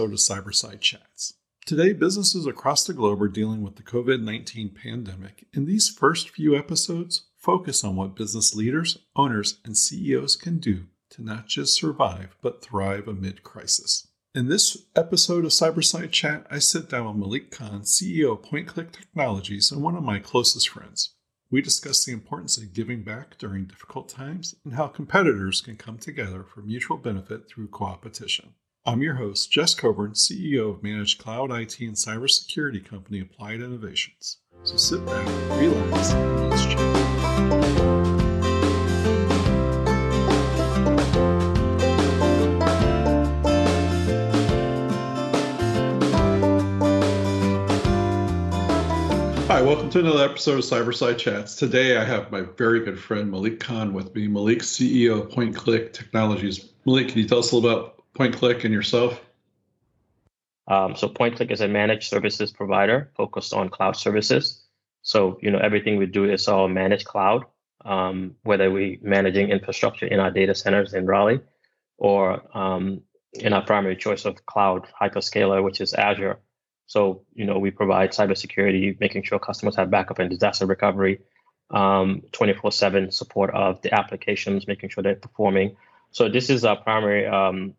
episode of Cyberside Chats. Today, businesses across the globe are dealing with the COVID 19 pandemic, and these first few episodes focus on what business leaders, owners, and CEOs can do to not just survive, but thrive amid crisis. In this episode of Cyberside Chat, I sit down with Malik Khan, CEO of PointClick Technologies, and one of my closest friends. We discuss the importance of giving back during difficult times and how competitors can come together for mutual benefit through co-opetition. I'm your host, Jess Coburn, CEO of managed cloud IT and cybersecurity company Applied Innovations. So sit back, relax, and let's chat. Hi, welcome to another episode of Cyberside Chats. Today I have my very good friend Malik Khan with me. Malik, CEO of PointClick Technologies. Malik, can you tell us a little about PointClick and yourself? Um, so PointClick is a managed services provider focused on cloud services. So you know everything we do is all managed cloud, um, whether we're managing infrastructure in our data centers in Raleigh, or um, in our primary choice of cloud hyperscaler, which is Azure. So you know we provide cybersecurity, making sure customers have backup and disaster recovery, 24/7 um, support of the applications, making sure they're performing. So this is our primary um,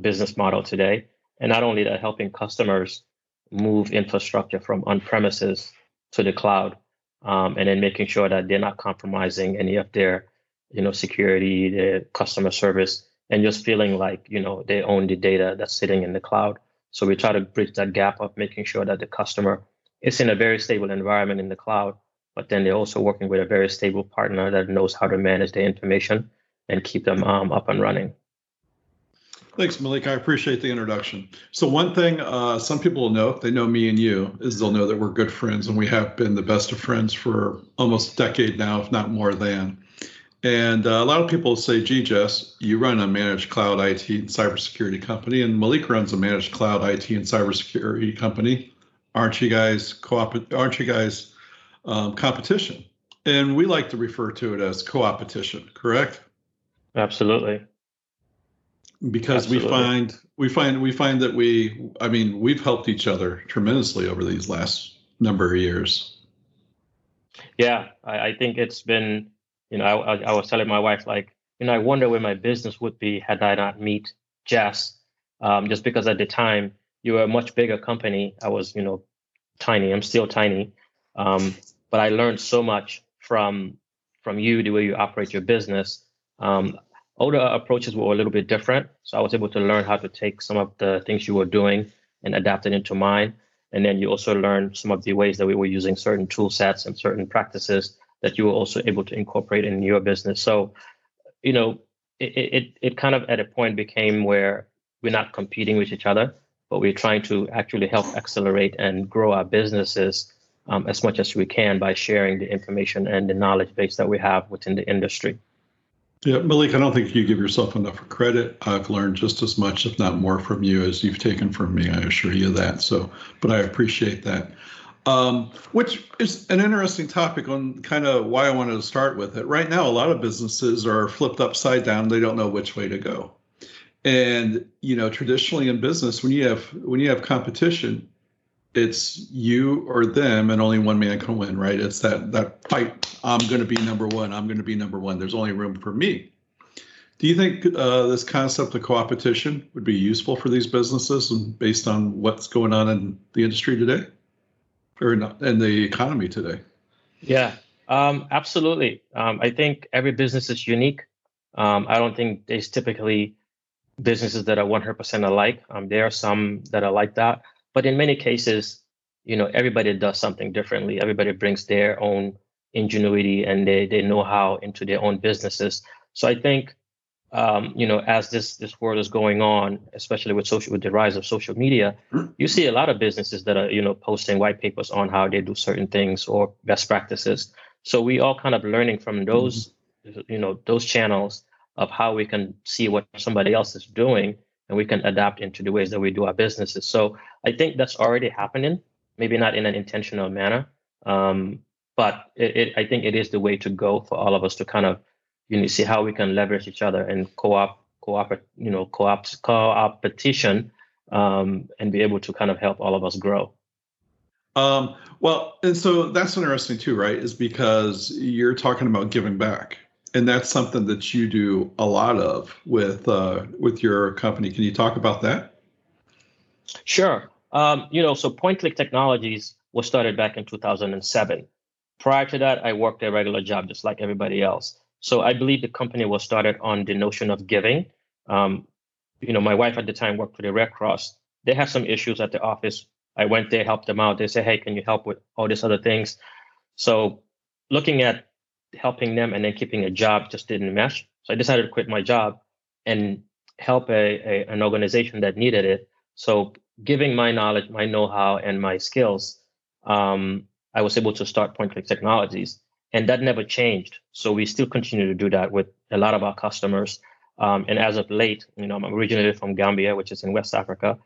business model today. And not only that, helping customers move infrastructure from on premises to the cloud, um, and then making sure that they're not compromising any of their, you know, security, their customer service, and just feeling like you know they own the data that's sitting in the cloud. So we try to bridge that gap of making sure that the customer is in a very stable environment in the cloud, but then they're also working with a very stable partner that knows how to manage the information and keep them um, up and running. Thanks, Malik. I appreciate the introduction. So, one thing uh, some people will know, if they know me and you, is they'll know that we're good friends and we have been the best of friends for almost a decade now, if not more than. And uh, a lot of people say, gee, Jess, you run a managed cloud IT and cybersecurity company, and Malik runs a managed cloud IT and cybersecurity company. Aren't you guys co-op? Aren't you guys um, competition? And we like to refer to it as co-opetition, correct? Absolutely because Absolutely. we find we find we find that we i mean we've helped each other tremendously over these last number of years. Yeah i, I think it's been you know I, I, was telling my wife like you know i wonder where my business would be had i not meet jess um, just because at the time you were a much bigger company. I was you know tiny i'm still tiny. Um, but i learned so much from from you the way you operate your business. Um, older approaches were a little bit different. So I was able to learn how to take some of the things you were doing and adapt it into mine. And then you also learn some of the ways that we were using certain tool sets and certain practices that you were also able to incorporate in your business. So, you know, it, it, it kind of at a point became where we're not competing with each other, but we're trying to actually help accelerate and grow our businesses um, as much as we can by sharing the information and the knowledge base that we have within the industry. Yeah, Malik, I don't think you give yourself enough credit. I've learned just as much, if not more, from you as you've taken from me. I assure you that. So, but I appreciate that. Um, which is an interesting topic on kind of why I wanted to start with it. Right now, a lot of businesses are flipped upside down. They don't know which way to go. And you know, traditionally in business, when you have when you have competition, it's you or them and only one man can win right? It's that that fight i'm going to be number one i'm going to be number one. There's only room for me. Do you think uh, this concept of co-opetition would be useful for these businesses and based on what's going on in the industry today? Or not in the economy today? Yeah um, absolutely. Um, i think every business is unique. Um, i don't think there's typically businesses that are 100% alike. Um, there are some that are like that but in many cases, you know, everybody does something differently. Everybody brings their own ingenuity and they they know how into their own businesses. So I think um, you know, as this this world is going on, especially with social with the rise of social media, you see a lot of businesses that are you know posting white papers on how they do certain things or best practices. So we all kind of learning from those you know those channels of how we can see what somebody else is doing and we can adapt into the ways that we do our businesses. So I think that's already happening, maybe not in an intentional manner, um, but it, it, I think it is the way to go for all of us to kind of you know see how we can leverage each other and co-op co-op you know co-op co-opetition um, and be able to kind of help all of us grow. Um, well, and so that's interesting too, right? Is because you're talking about giving back, and that's something that you do a lot of with uh, with your company. Can you talk about that? Sure. Um, you know, so PointClick Technologies was started back in 2007. Prior to that, I worked a regular job just like everybody else. So I believe the company was started on the notion of giving. Um, you know, my wife at the time worked for the Red Cross. They had some issues at the office. I went there, helped them out. They said, "Hey, can you help with all these other things?" So looking at helping them and then keeping a job just didn't mesh. So I decided to quit my job and help a, a an organization that needed it. So giving my knowledge, my know-how, and my skills, um, I was able to start PointClick Technologies, and that never changed. So we still continue to do that with a lot of our customers. Um, and as of late, you know, I'm originally from Gambia, which is in West Africa.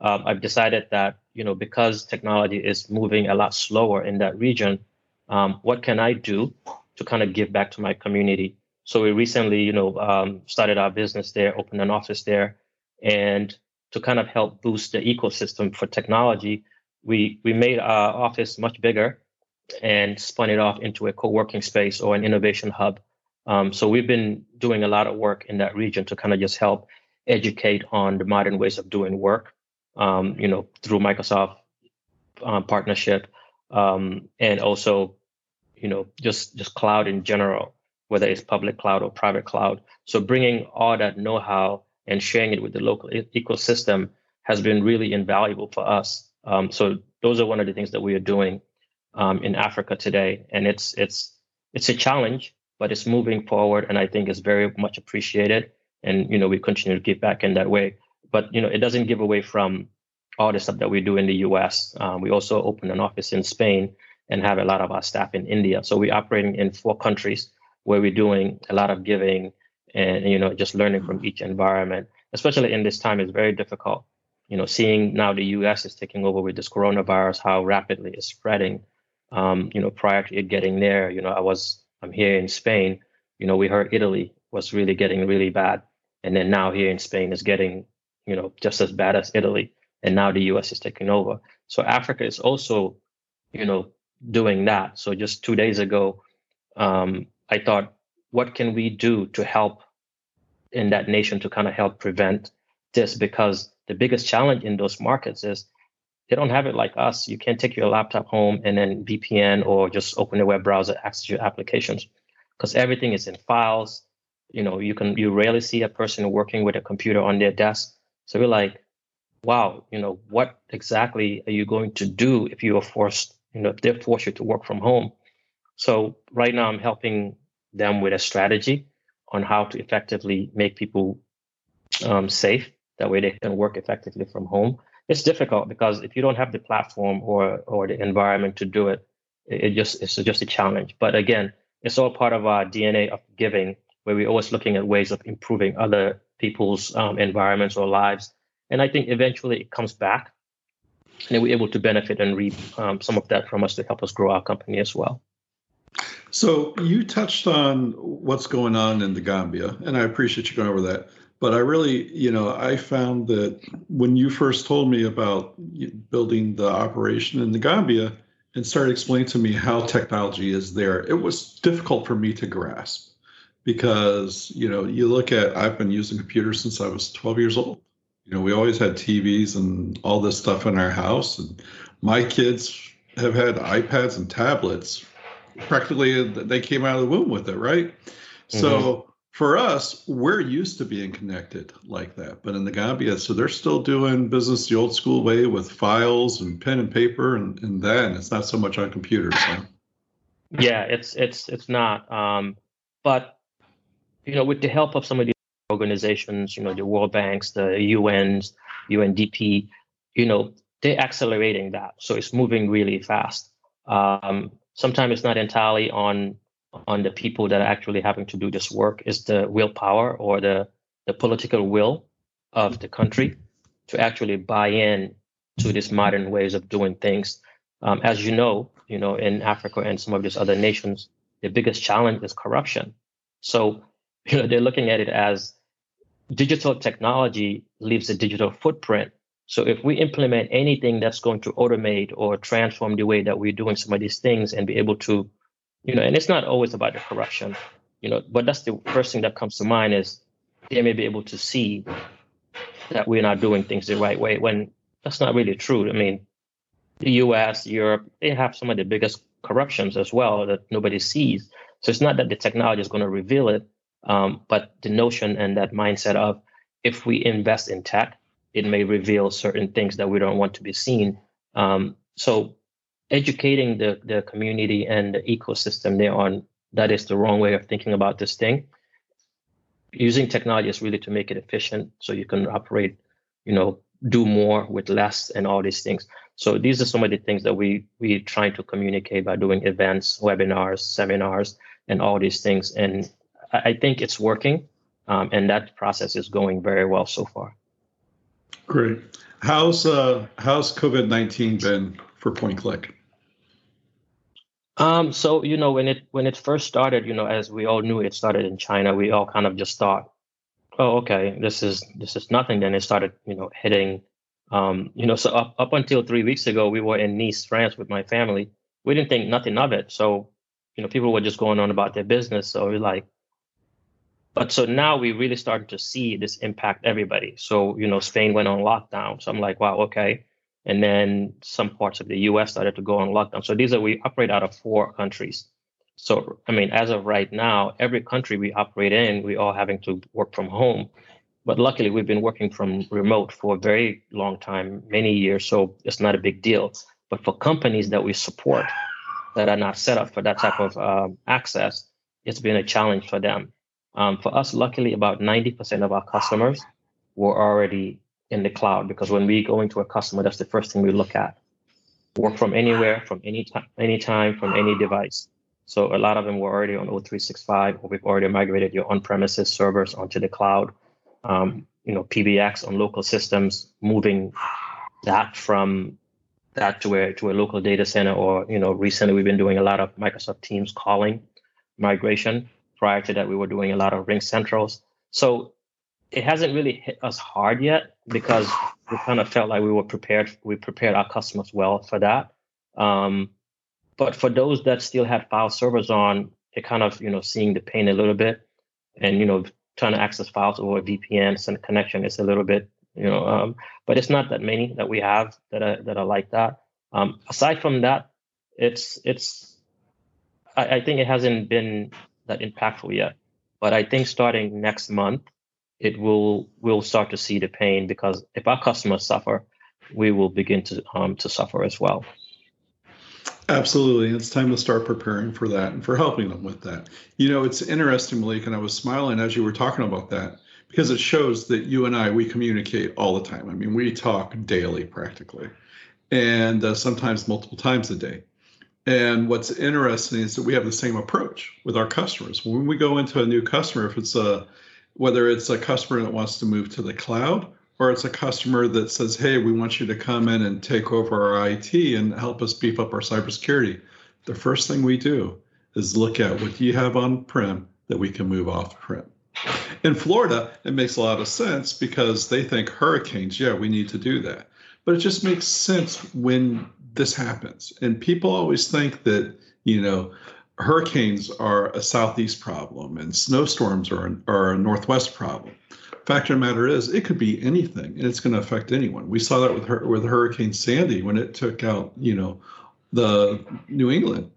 Um, I've decided that you know because technology is moving a lot slower in that region, um, what can I do to kind of give back to my community? So we recently, you know, um, started our business there, opened an office there, and to kind of help boost the ecosystem for technology, we we made our office much bigger and spun it off into a co-working space or an innovation hub. Um, so we've been doing a lot of work in that region to kind of just help educate on the modern ways of doing work. Um, you know, through Microsoft um, partnership, and also, you know, just just cloud in general, whether it's public cloud or private cloud. So bringing all that know-how and sharing it with the local e- ecosystem has been really invaluable for us. Um, so those are one of the things that we are doing um, in Africa today, and it's it's it's a challenge, but it's moving forward, and I think it's very much appreciated. And you know, we continue to give back in that way. But you know, it doesn't give away from all the stuff that we do in the U.S. Um, we also opened an office in Spain and have a lot of our staff in India. So we're operating in four countries where we're doing a lot of giving and you know just learning from each environment. Especially in this time, is very difficult you know, seeing now the U.S. is taking over with this coronavirus, how rapidly it's spreading. Um, you know, prior to it getting there, you know, I was I'm here in Spain. You know, we heard Italy was really getting really bad, and then now here in Spain is getting, you know, just as bad as Italy, and now the U.S. is taking over. So Africa is also, you know, doing that. So just two days ago, um, I thought, what can we do to help in that nation to kind of help prevent this? Because the biggest challenge in those markets is they don't have it like us. You can't take your laptop home and then VPN or just open a web browser, access your applications, because everything is in files. You know, you can you rarely see a person working with a computer on their desk. So we're like, wow, you know, what exactly are you going to do if you are forced, you know, they force you to work from home? So right now I'm helping them with a strategy on how to effectively make people um, safe that way they can work effectively from home. It's difficult because if you don't have the platform or or the environment to do it, it, just it's just a challenge. But again, it's all part of our DNA of giving, where we're always looking at ways of improving other people's um, environments or lives. And I think eventually it comes back, and we're able to benefit and reap um, some of that from us to help us grow our company as well. So you touched on what's going on in the Gambia, and I appreciate you going over that. But I really, you know, I found that when you first told me about building the operation in the Gambia and started explaining to me how technology is there, it was difficult for me to grasp because, you know, you look at, I've been using computers since I was 12 years old. You know, we always had TVs and all this stuff in our house. And my kids have had iPads and tablets. Practically, they came out of the womb with it, right? Mm-hmm. So, for us, we're used to being connected like that. But in the Gambia, so they're still doing business the old school way with files and pen and paper and, and that, and it's not so much on computers. Huh? Yeah, it's it's it's not. Um, but you know, with the help of some of these organizations, you know, the World Banks, the UNs, UNDP, you know, they're accelerating that. So it's moving really fast. Um, sometimes it's not entirely on on the people that are actually having to do this work is the willpower or the, the political will of the country to actually buy in to these modern ways of doing things. Um, as you know, you know, in Africa and some of these other nations, the biggest challenge is corruption. So, you know, they're looking at it as digital technology leaves a digital footprint. So if we implement anything that's going to automate or transform the way that we're doing some of these things and be able to, you know, and it's not always about the corruption, you know, but that's the first thing that comes to mind is they may be able to see that we're not doing things the right way when that's not really true. I mean, the US, Europe, they have some of the biggest corruptions as well that nobody sees. So it's not that the technology is going to reveal it, um, but the notion and that mindset of if we invest in tech, it may reveal certain things that we don't want to be seen. Um, so educating the, the community and the ecosystem there on that is the wrong way of thinking about this thing. Using technology is really to make it efficient so you can operate, you know, do more with less and all these things. So these are some of the things that we we trying to communicate by doing events, webinars, seminars, and all these things. And I, think it's working, um, and that process is going very well so far. Great. How's uh, how's COVID nineteen been for Point Click? Um, so you know when it when it first started, you know, as we all knew, it started in China. We all kind of just thought, oh, okay, this is this is nothing. Then it started, you know, hitting. Um, you know, so up up until three weeks ago, we were in Nice, France, with my family. We didn't think nothing of it. So, you know, people were just going on about their business. So we're like, but so now we really started to see this impact everybody. So, you know, Spain went on lockdown. So I'm like, wow, okay. And then some parts of the US started to go on lockdown. So these are, we operate out of four countries. So, I mean, as of right now, every country we operate in, we are having to work from home. But luckily, we've been working from remote for a very long time, many years. So it's not a big deal. But for companies that we support that are not set up for that type of um, access, it's been a challenge for them. Um, for us, luckily, about 90% of our customers were already in the cloud because when we go into a customer, that's the first thing we look at. Work from anywhere, from any time, anytime, from any device. So a lot of them were already on O365, or we've already migrated your on-premises servers onto the cloud. Um, you know, PBX on local systems, moving that from that to a to a local data center, or you know, recently we've been doing a lot of Microsoft Teams calling migration prior to that, we were doing a lot of RingCentrals. So it hasn't really hit us hard yet because we kind of felt like we were prepared. We prepared our customers well for that. Um, but for those that still had file servers on, they're kind of you know seeing the pain a little bit, and you know trying to access files over VPN send connection is a little bit you know. Um, but it's not that many that we have that are that are like that. Um, aside from that, it's it's I, I think it hasn't been that impactful yet. But I think starting next month, it will we'll start to see the pain because if our customers suffer, we will begin to um, to suffer as well. Absolutely. It's time to start preparing for that and for helping them with that. You know, it's interesting, Malik, and I was smiling as you were talking about that because it shows that you and I, we communicate all the time. I mean, we talk daily practically and uh, sometimes multiple times a day. And what's interesting is that we have the same approach with our customers. When we go into a new customer, if it's a whether it's a customer that wants to move to the cloud or it's a customer that says, "Hey, we want you to come in and take over our IT and help us beef up our cybersecurity," the first thing we do is look at what you have on prem that we can move off prem. In Florida, it makes a lot of sense because they think hurricanes. Yeah, we need to do that, but it just makes sense when this happens. And people always think that, you know, hurricanes are a southeast problem and snowstorms are, are a northwest problem. Fact of the matter is, it could be anything, and it's going to affect anyone. We saw that with with Hurricane Sandy when it took out, you know, the New England.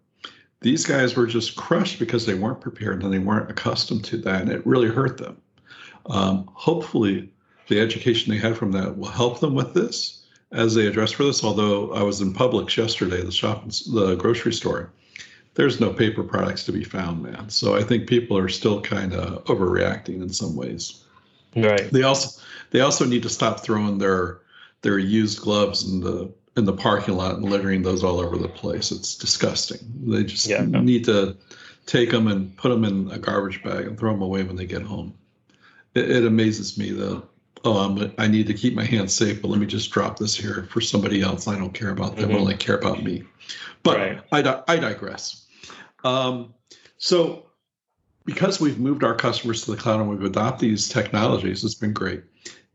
These guys were just crushed because they weren't prepared and they weren't accustomed to that, and it really hurt them. Um, hopefully, the education they had from that will help them with this as they address for this. Although I was in Publix yesterday, the shop, the grocery store, there's no paper products to be found, man. So I think people are still kind of overreacting in some ways. Right. They also they also need to stop throwing their their used gloves in the in the parking lot and littering those all over the place. It's disgusting. They just yeah, need to take them and put them in a garbage bag and throw them away when they get home. It, it amazes me though oh, I'm, I need to keep my hands safe, but let me just drop this here for somebody else. I don't care about them. Mm-hmm. I only care about me. But right. I, I digress. Um, so because we've moved our customers to the cloud and we've adopted these technologies, it's been great.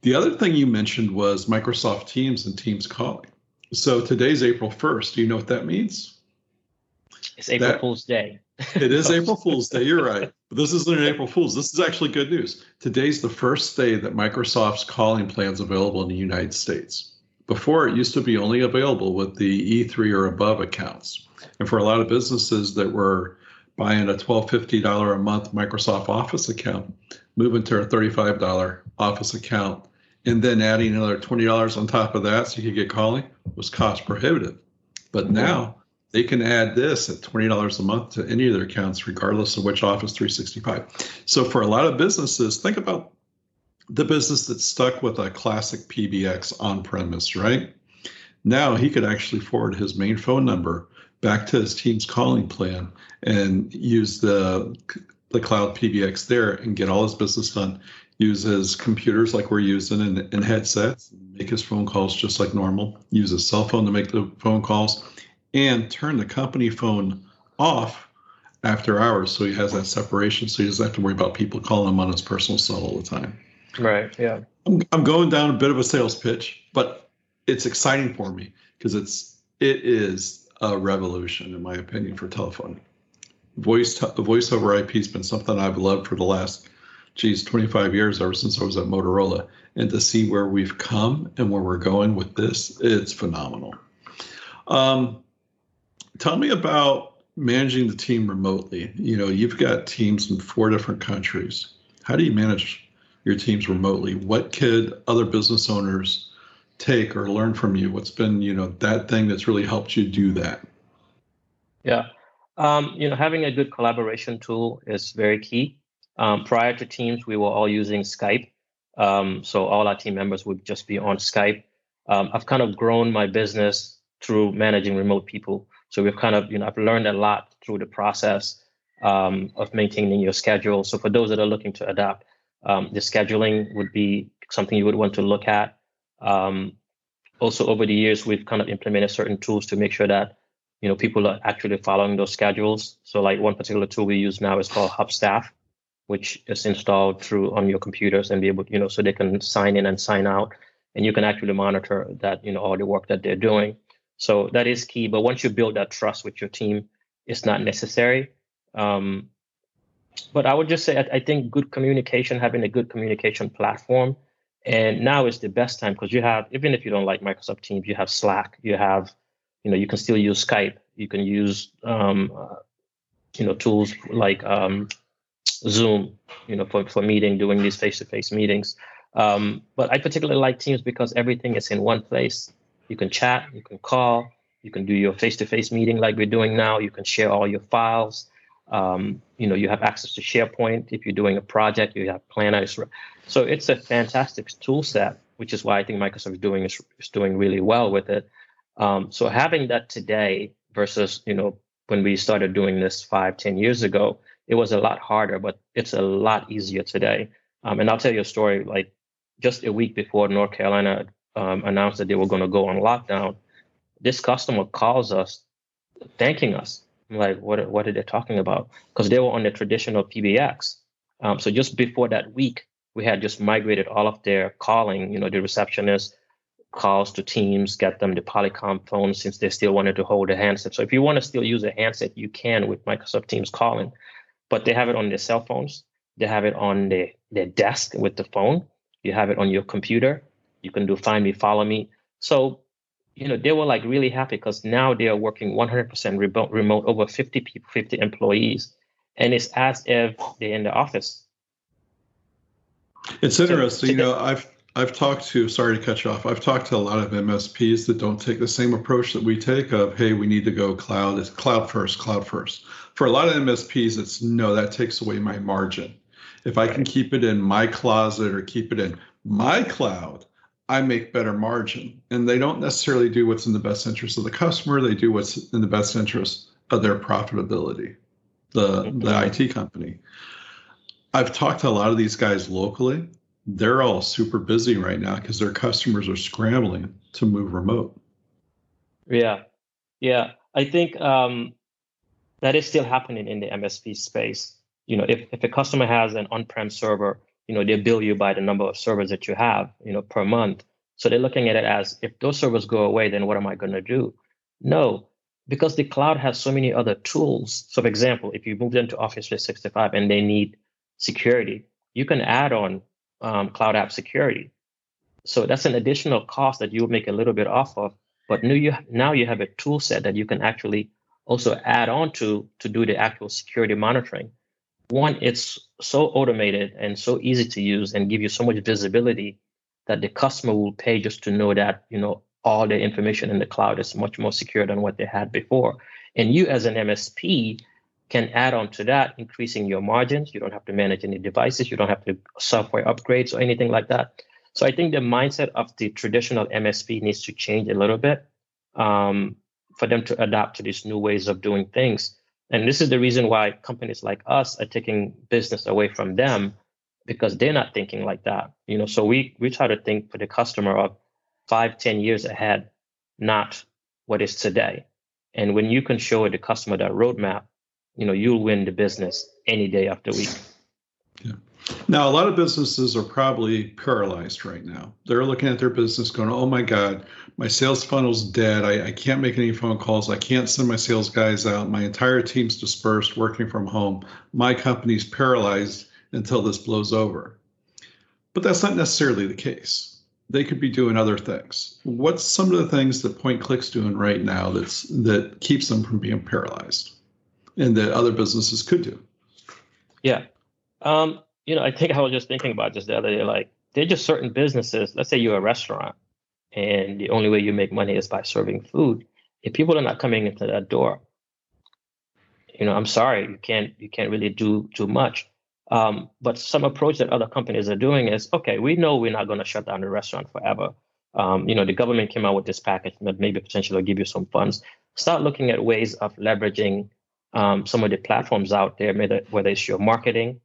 The other thing you mentioned was Microsoft Teams and Teams calling. So today's April 1st. Do you know what that means? It's April that, Fool's Day. it is April Fool's Day. You're right. But this isn't an April Fool's. This is actually good news. Today's the first day that Microsoft's calling plan's available in the United States. Before, it used to be only available with the E3 or above accounts. And for a lot of businesses that were buying a $1250 a month Microsoft Office account, moving to a $35 Office account, and then adding another $20 on top of that so you could get calling was cost prohibitive. But now they can add this at $20 a month to any of their accounts, regardless of which Office 365. So for a lot of businesses, think about the business that's stuck with a classic PBX on premise, right? Now he could actually forward his main phone number back to his team's calling plan and use the the cloud PBX there and get all his business done. Use his computers like we're using and, and headsets, make his phone calls just like normal. Use his cell phone to make the phone calls, and turn the company phone off after hours so he has that separation so he doesn't have to worry about people calling him on his personal cell all the time. Right. Yeah. I'm, I'm going down a bit of a sales pitch, but it's exciting for me because it's it is a revolution in my opinion for telephone. Voice voice over IP has been something I've loved for the last geez 25 years ever since I was at Motorola, and to see where we've come and where we're going with this, it's phenomenal. Um, tell me about managing the team remotely. You know, you've got teams in four different countries. How do you manage your teams remotely? What could other business owners take or learn from you? What's been, you know, that thing that's really helped you do that? Yeah. Um, you know, having a good collaboration tool is very key. Um, prior to Teams, we were all using Skype. Um, so all our team members would just be on Skype. Um, I've kind of grown my business through managing remote people. So we've kind of, you know, I've learned a lot through the process um, of maintaining your schedule. So for those that are looking to adapt, um, the scheduling would be something you would want to look at. Um, also, over the years, we've kind of implemented certain tools to make sure that you know people are actually following those schedules. So, like one particular tool we use now is called Hubstaff, which is installed through on your computers and be able, you know, so they can sign in and sign out, and you can actually monitor that, you know, all the work that they're doing. So that is key. But once you build that trust with your team, it's not necessary. Um, but I would just say I, I, think good communication, having a good communication platform, and now is the best time because you have even if you don't like Microsoft Teams, you have Slack, you have, you know, you can still use Skype, you can use, um, uh, you know, tools like um, Zoom, you know, for for meeting, doing these face-to-face meetings. Um, but I particularly like Teams because everything is in one place. You can chat, you can call, you can do your face-to-face meeting like we're doing now. You can share all your files. Um, you know, you have access to SharePoint. If you're doing a project, you have planners. So it's a fantastic tool set, which is why I think Microsoft is doing is, is doing really well with it. Um, so having that today versus you know when we started doing this five, ten years ago, it was a lot harder, but it's a lot easier today. Um, and I'll tell you a story. Like just a week before North Carolina um, announced that they were going to go on lockdown, this customer calls us thanking us. I'm like, what, what are they talking about? Because they were on the traditional PBX. Um, so just before that week, we had just migrated all of their calling, you know, the receptionist calls to Teams, get them the Polycom phone since they still wanted to hold a handset. So if you want to still use a handset, you can with Microsoft Teams calling, but they have it on their cell phones. They have it on their, their desk with the phone. You have it on your computer. You can do find me, follow me. So, you know, they were like really happy because now they are working 100% remote, remote, over 50 people, 50 employees. And it's as if they're in the office. It's interesting. So, you know, I've I've talked to, sorry to cut you off, I've talked to a lot of MSPs that don't take the same approach that we take of, hey, we need to go cloud. It's cloud first, cloud first. For a lot of MSPs, it's no, that takes away my margin. If I can keep it in my closet or keep it in my cloud, I make better margin. And they don't necessarily do what's in the best interest of the customer. They do what's in the best interest of their profitability, the, mm-hmm. the IT company. I've talked to a lot of these guys locally. They're all super busy right now because their customers are scrambling to move remote. Yeah. Yeah. I think um, that is still happening in the MSP space. You know, if, if a customer has an on-prem server you know, they bill you by the number of servers that you have, you know, per month. So they're looking at it as if those servers go away, then what am I going to do? No, because the cloud has so many other tools. So, for example, if you move into Office 365 and they need security, you can add on um, cloud app security. So that's an additional cost that you make a little bit off of. But now you now you have a tool set that you can actually also add on to to do the actual security monitoring. One, it's so automated and so easy to use and give you so much visibility that the customer will pay just to know that you know all the information in the cloud is much more secure than what they had before. And you as an MSP can add on to that, increasing your margins. You don't have to manage any devices. You don't have to software upgrades or anything like that. So I think the mindset of the traditional MSP needs to change a little bit um, for them to adapt to these new ways of doing things. And this is the reason why companies like us are taking business away from them because they're not thinking like that. You know, so we we try to think for the customer of five, ten years ahead, not what is today. And when you can show the customer that roadmap, you know, you'll win the business any day of the week. Yeah. Now, a lot of businesses are probably paralyzed right now. They're looking at their business going, oh my God, my sales funnel's dead. I, I can't make any phone calls. I can't send my sales guys out. My entire team's dispersed working from home. My company's paralyzed until this blows over. But that's not necessarily the case. They could be doing other things. What's some of the things that Point Click's doing right now that's that keeps them from being paralyzed and that other businesses could do? Yeah. Um, you know, I think I was just thinking about this the other day. Like, they're just certain businesses. Let's say you're a restaurant, and the only way you make money is by serving food. If people are not coming into that door, you know, I'm sorry, you can't you can't really do too much. Um, but some approach that other companies are doing is okay, we know we're not going to shut down the restaurant forever. Um, you know, the government came out with this package that maybe potentially will give you some funds. Start looking at ways of leveraging um, some of the platforms out there, whether, whether it's your marketing,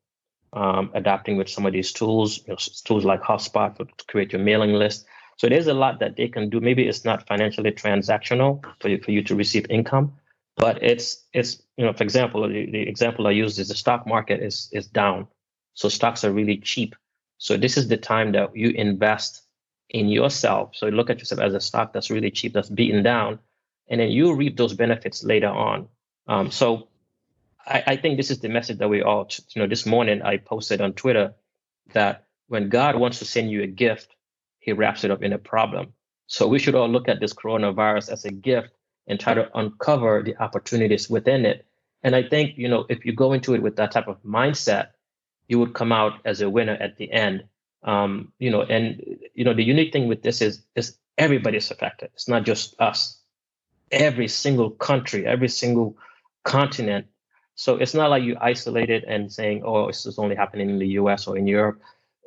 um, adapting with some of these tools, you know, tools like HubSpot to create your mailing list. So there's a lot that they can do. Maybe it's not financially transactional for you, for you to receive income, but it's it's you know for example the, the example i used is the stock market is is down so stocks are really cheap so this is the time that you invest in yourself so you look at yourself as a stock that's really cheap that's beaten down and then you reap those benefits later on um, so I, I think this is the message that we all you know this morning i posted on twitter that when god wants to send you a gift he wraps it up in a problem so we should all look at this coronavirus as a gift and try to uncover the opportunities within it. And I think, you know, if you go into it with that type of mindset, you would come out as a winner at the end. Um, you know, and you know, the unique thing with this is is everybody's affected. It's not just us. Every single country, every single continent. So it's not like you isolate it and saying, oh, this is only happening in the US or in Europe.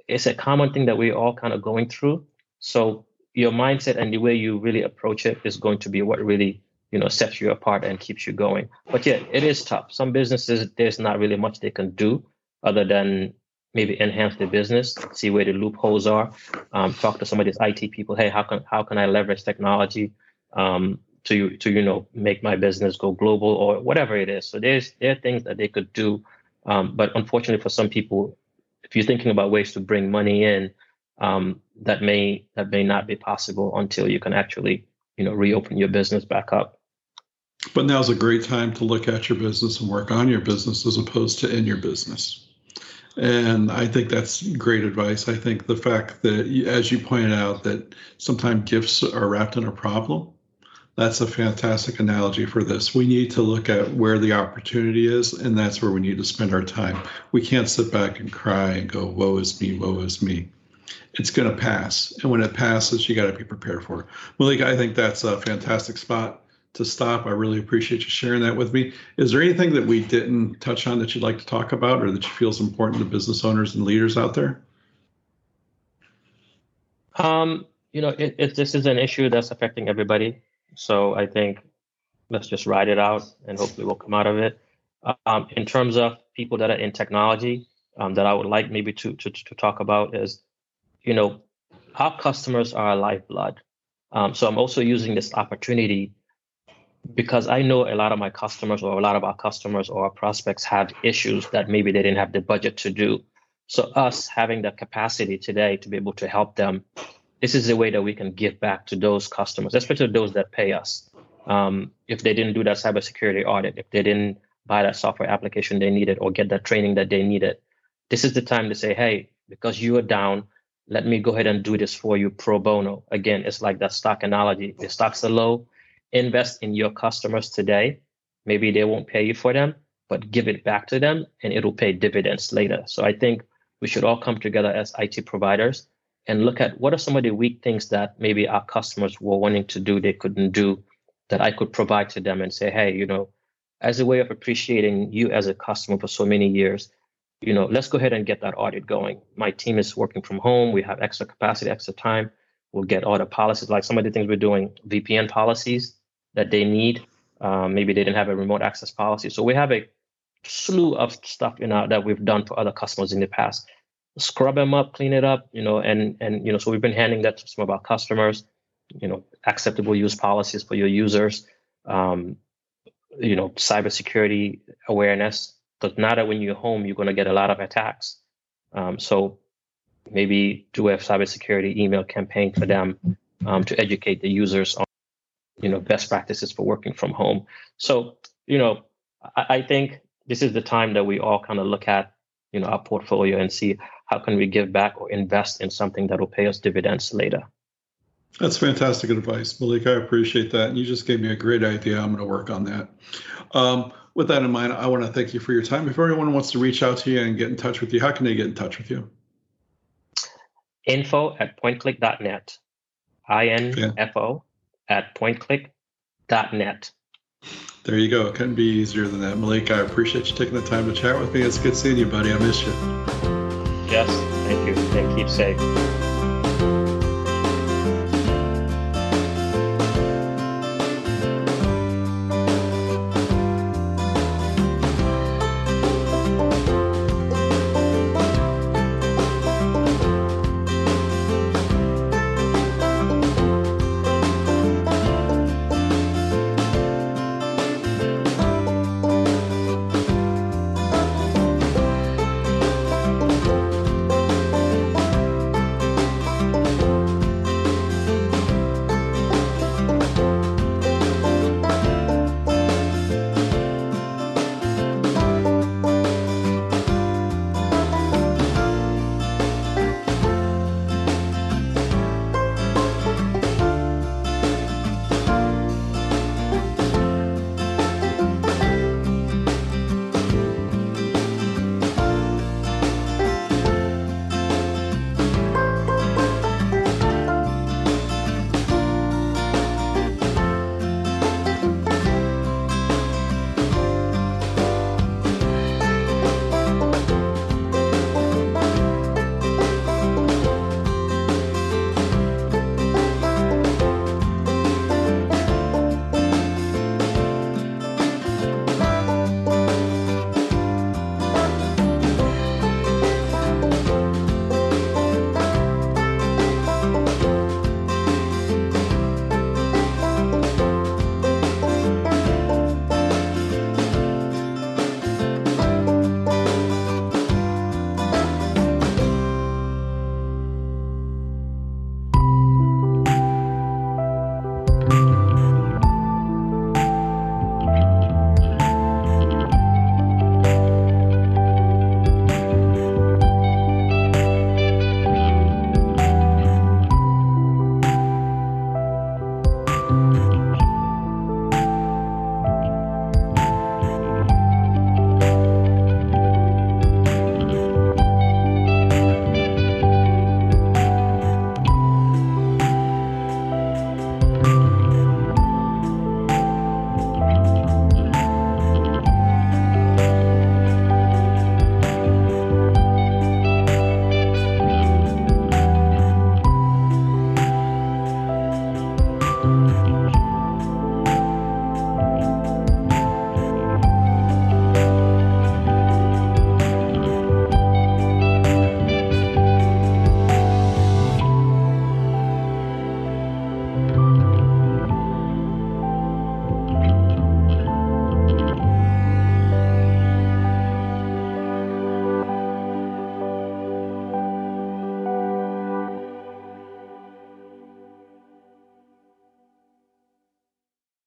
It's a common thing that we're all kind of going through. So your mindset and the way you really approach it is going to be what really you know sets you apart and keeps you going but yeah it is tough some businesses there's not really much they can do other than maybe enhance their business see where the loopholes are um, talk to some of these it people hey how can how can i leverage technology um, to to you know make my business go global or whatever it is. So there's there are things that they could do um, but unfortunately for some people if you're thinking about ways to bring money in um, that may that may not be possible until you can actually you know reopen your business back up. But now's a great time to look at your business and work on your business as opposed to in your business. And i think that's great advice. I think the fact that as you pointed out that sometimes gifts are wrapped in a problem that's a fantastic analogy for this. We need to look at where the opportunity is, and that's where we need to spend our time. We can't sit back and cry and go, woe is me, woe is me it's going to pass. And when it passes, you got to be prepared for it. Malik, I think that's a fantastic spot to stop. I really appreciate you sharing that with me. Is there anything that we didn't touch on that you'd like to talk about or that you feel is important to business owners and leaders out there? Um, you know, it, it, this is an issue that's affecting everybody. So I think let's just ride it out and hopefully we'll come out of it. Um, in terms of people that are in technology, um, that I would like maybe to, to, to talk about is you know, our customers are our lifeblood. Um, so I'm also using this opportunity because I know a lot of my customers or a lot of our customers or our prospects have issues that maybe they didn't have the budget to do. So us having the capacity today to be able to help them, this is a way that we can give back to those customers, especially those that pay us. Um, if they didn't do that cybersecurity audit, if they didn't buy that software application they needed or get that training that they needed, this is the time to say, hey, because you are down, let me go ahead and do this for you pro bono. Again, it's like that stock analogy. The stocks are low, invest in your customers today. Maybe they won't pay you for them, but give it back to them and it'll pay dividends later. So I think we should all come together as IT providers and look at what are some of the weak things that maybe our customers were wanting to do they couldn't do that I could provide to them and say, hey, you know, as a way of appreciating you as a customer for so many years, you know, let's go ahead and get that audit going. My team is working from home. We have extra capacity, extra time. We'll get all the policies, like some of the things we're doing, VPN policies that they need. Um, maybe they didn't have a remote access policy. So we have a slew of stuff in our, that we've done for other customers in the past. Scrub them up, clean it up, you know, and and you know, so we've been handing that to some of our customers. You know, acceptable use policies for your users. Um, you know, cybersecurity awareness. Because now that when you're home, you're going to get a lot of attacks. Um, so maybe do a cybersecurity email campaign for them um, to educate the users on, you know, best practices for working from home. So, you know, I, I think this is the time that we all kind of look at, you know, our portfolio and see how can we give back or invest in something that will pay us dividends later. That's fantastic advice, Malik. I appreciate that. And you just gave me a great idea. I'm going to work on that. Um, with that in mind, I want to thank you for your time. If anyone wants to reach out to you and get in touch with you, how can they get in touch with you? Info at pointclick.net. I-N-F-O at pointclick.net. There you go. It couldn't be easier than that. Malik, I appreciate you taking the time to chat with me. It's good seeing you, buddy. I miss you. Yes, thank you. And keep safe.